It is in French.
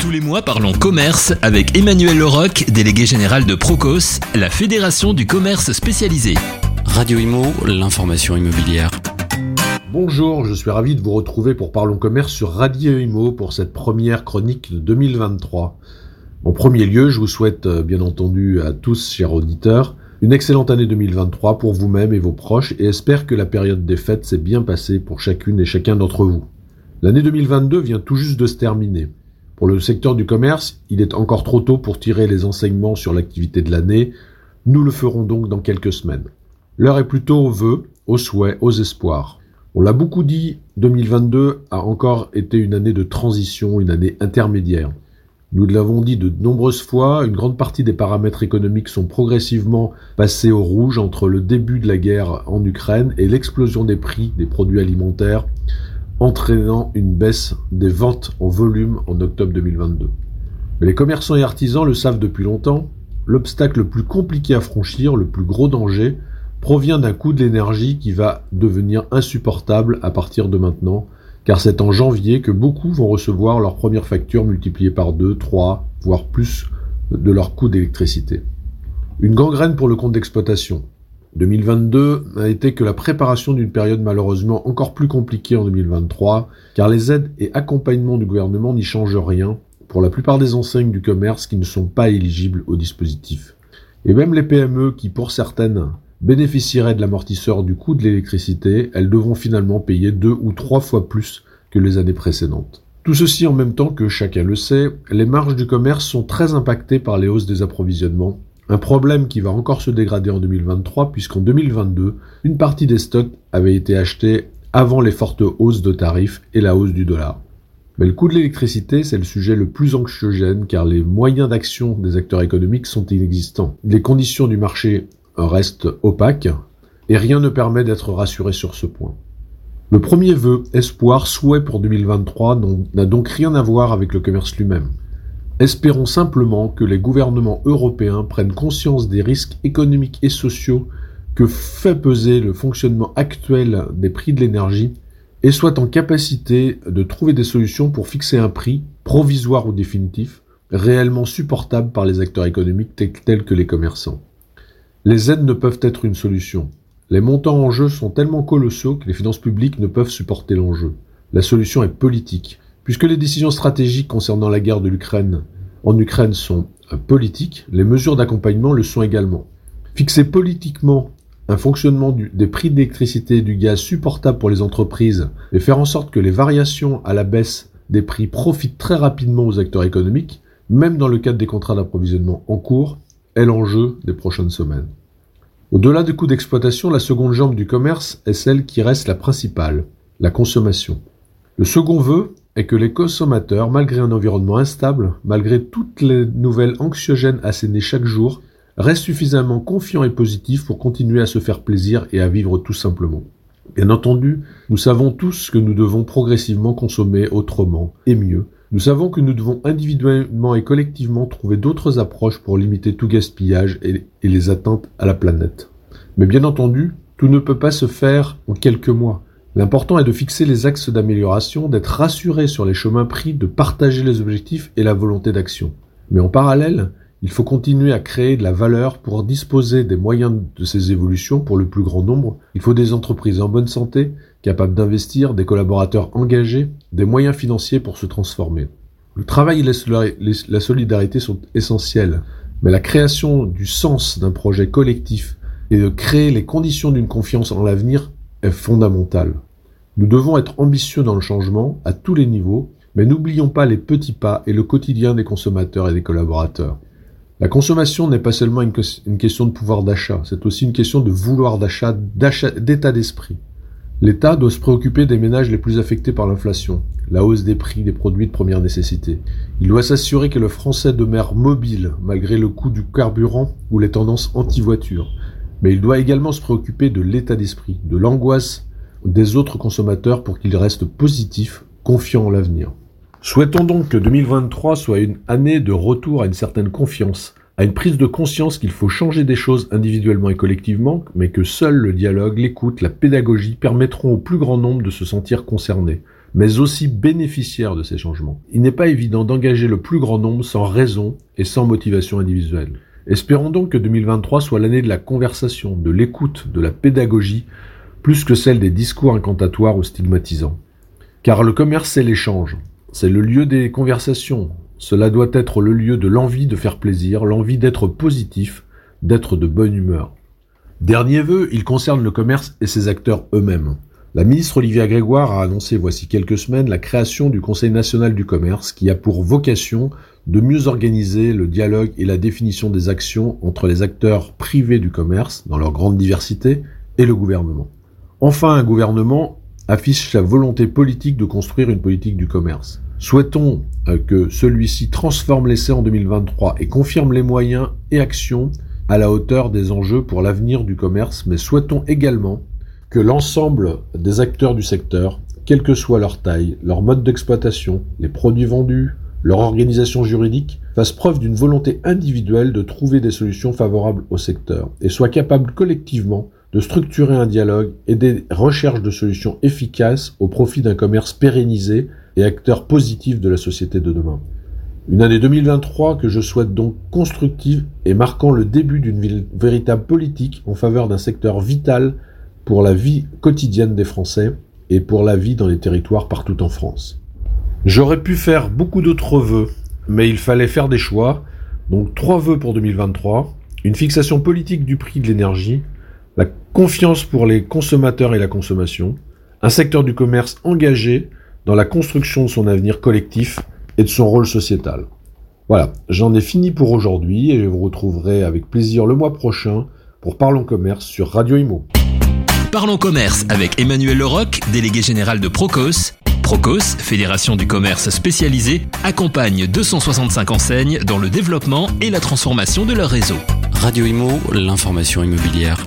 Tous les mois, parlons commerce avec Emmanuel Leroc, délégué général de Procos, la fédération du commerce spécialisé. Radio Imo, l'information immobilière. Bonjour, je suis ravi de vous retrouver pour Parlons Commerce sur Radio Imo pour cette première chronique de 2023. En premier lieu, je vous souhaite euh, bien entendu à tous, chers auditeurs, une excellente année 2023 pour vous-même et vos proches et espère que la période des fêtes s'est bien passée pour chacune et chacun d'entre vous. L'année 2022 vient tout juste de se terminer. Pour le secteur du commerce, il est encore trop tôt pour tirer les enseignements sur l'activité de l'année. Nous le ferons donc dans quelques semaines. L'heure est plutôt aux vœux, aux souhaits, aux espoirs. On l'a beaucoup dit, 2022 a encore été une année de transition, une année intermédiaire. Nous l'avons dit de nombreuses fois, une grande partie des paramètres économiques sont progressivement passés au rouge entre le début de la guerre en Ukraine et l'explosion des prix des produits alimentaires, entraînant une baisse des ventes en volume en octobre 2022. Mais les commerçants et artisans le savent depuis longtemps, l'obstacle le plus compliqué à franchir, le plus gros danger, provient d'un coût de l'énergie qui va devenir insupportable à partir de maintenant, car c'est en janvier que beaucoup vont recevoir leur première facture multipliée par 2, 3, voire plus de leur coût d'électricité. Une gangrène pour le compte d'exploitation. 2022 n'a été que la préparation d'une période malheureusement encore plus compliquée en 2023, car les aides et accompagnements du gouvernement n'y changent rien pour la plupart des enseignes du commerce qui ne sont pas éligibles au dispositif. Et même les PME qui, pour certaines, bénéficieraient de l'amortisseur du coût de l'électricité, elles devront finalement payer deux ou trois fois plus que les années précédentes. Tout ceci en même temps que, chacun le sait, les marges du commerce sont très impactées par les hausses des approvisionnements, un problème qui va encore se dégrader en 2023 puisqu'en 2022, une partie des stocks avait été achetés avant les fortes hausses de tarifs et la hausse du dollar. Mais le coût de l'électricité, c'est le sujet le plus anxiogène car les moyens d'action des acteurs économiques sont inexistants. Les conditions du marché reste opaque et rien ne permet d'être rassuré sur ce point. Le premier vœu, espoir, souhait pour 2023 n'a donc rien à voir avec le commerce lui-même. Espérons simplement que les gouvernements européens prennent conscience des risques économiques et sociaux que fait peser le fonctionnement actuel des prix de l'énergie et soient en capacité de trouver des solutions pour fixer un prix, provisoire ou définitif, réellement supportable par les acteurs économiques tels que les commerçants. Les aides ne peuvent être une solution. Les montants en jeu sont tellement colossaux que les finances publiques ne peuvent supporter l'enjeu. La solution est politique. Puisque les décisions stratégiques concernant la guerre de l'Ukraine en Ukraine sont euh, politiques, les mesures d'accompagnement le sont également. Fixer politiquement un fonctionnement des prix d'électricité et du gaz supportable pour les entreprises et faire en sorte que les variations à la baisse des prix profitent très rapidement aux acteurs économiques, même dans le cadre des contrats d'approvisionnement en cours, est l'enjeu des prochaines semaines. Au-delà des coûts d'exploitation, la seconde jambe du commerce est celle qui reste la principale, la consommation. Le second vœu est que les consommateurs, malgré un environnement instable, malgré toutes les nouvelles anxiogènes assénées chaque jour, restent suffisamment confiants et positifs pour continuer à se faire plaisir et à vivre tout simplement. Bien entendu, nous savons tous que nous devons progressivement consommer autrement et mieux, nous savons que nous devons individuellement et collectivement trouver d'autres approches pour limiter tout gaspillage et, les atteintes à la planète. Mais bien entendu, tout ne peut pas se faire en quelques mois. L'important est de fixer les axes d'amélioration, d'être rassuré sur les chemins pris, de partager les objectifs et la volonté d'action. Mais en parallèle, il faut continuer à créer de la valeur pour disposer des moyens de ces évolutions pour le plus grand nombre. Il faut des entreprises en bonne santé, capables d'investir, des collaborateurs engagés, des moyens financiers pour se transformer. Le travail et la solidarité sont essentiels, mais la création du sens d'un projet collectif et de créer les conditions d'une confiance en l'avenir est fondamentale. Nous devons être ambitieux dans le changement à tous les niveaux, mais n'oublions pas les petits pas et le quotidien des consommateurs et des collaborateurs. La consommation n'est pas seulement une, question de pouvoir d'achat, c'est aussi une question de vouloir d'achat, d'état d'esprit. L'État doit se préoccuper des ménages les plus affectés par l'inflation, la hausse des prix des produits de première nécessité. Il doit s'assurer que le Français demeure mobile malgré le coût du carburant ou les tendances anti-voiture. Mais il doit également se préoccuper de l'état d'esprit, de l'angoisse des autres consommateurs pour qu'ils restent positifs, confiants en l'avenir. Souhaitons donc que 2023 soit une année de retour à une certaine confiance, à une prise de conscience qu'il faut changer des choses individuellement et collectivement, mais que seul le dialogue, l'écoute, la pédagogie permettront au plus grand nombre de se sentir concernés. mais aussi bénéficiaires de ces changements. Il n'est pas évident d'engager le plus grand nombre sans raison et sans motivation individuelle. Espérons donc que 2023 soit l'année de la conversation, de l'écoute, de la pédagogie, plus que celle des discours incantatoires ou stigmatisants. Car le commerce, c'est l'échange, c'est le lieu des conversations, cela doit être le lieu de l'envie de faire plaisir, l'envie d'être positif, d'être de bonne humeur. Dernier vœu, il concerne le commerce et ses acteurs eux-mêmes. La ministre Olivia Grégoire a annoncé voici quelques semaines la création du Conseil national du commerce qui a pour vocation de mieux organiser le dialogue et la définition des actions entre les acteurs privés du commerce, dans leur grande diversité, et le gouvernement. Enfin, un gouvernement affiche sa volonté politique de construire une politique du commerce. Souhaitons euh, que celui-ci transforme l'essai en 2023 et confirme les moyens et actions à la hauteur des enjeux pour l'avenir du commerce, mais souhaitons également que l'ensemble des acteurs du secteur, quelle que soit leur taille, leur mode d'exploitation, les produits vendus, leur organisation juridique, fassent preuve d'une volonté individuelle de trouver des solutions favorables au secteur et soient capables collectivement de structurer un dialogue et des recherches de solutions efficaces au profit d'un commerce pérennisé et acteur positif de la société de demain. Une année 2023 que je souhaite donc constructive et marquant le début d'une véritable politique en faveur d'un secteur vital pour la vie quotidienne des Français et pour la vie dans les territoires partout en France. J'aurais pu faire beaucoup d'autres vœux, mais il fallait faire des choix. Donc trois vœux pour 2023, une fixation politique du prix de l'énergie, la confiance pour les consommateurs et la consommation, un secteur du commerce engagé dans la construction de son avenir collectif et de son rôle sociétal. Voilà, j'en ai fini pour aujourd'hui et je vous retrouverai avec plaisir le mois prochain pour Parlons Commerce sur Radio Imo. Parlons commerce avec Emmanuel Leroc, délégué général de Procos. Procos, fédération du commerce spécialisé, accompagne 265 enseignes dans le développement et la transformation de leur réseau. Radio Imo, l'information immobilière.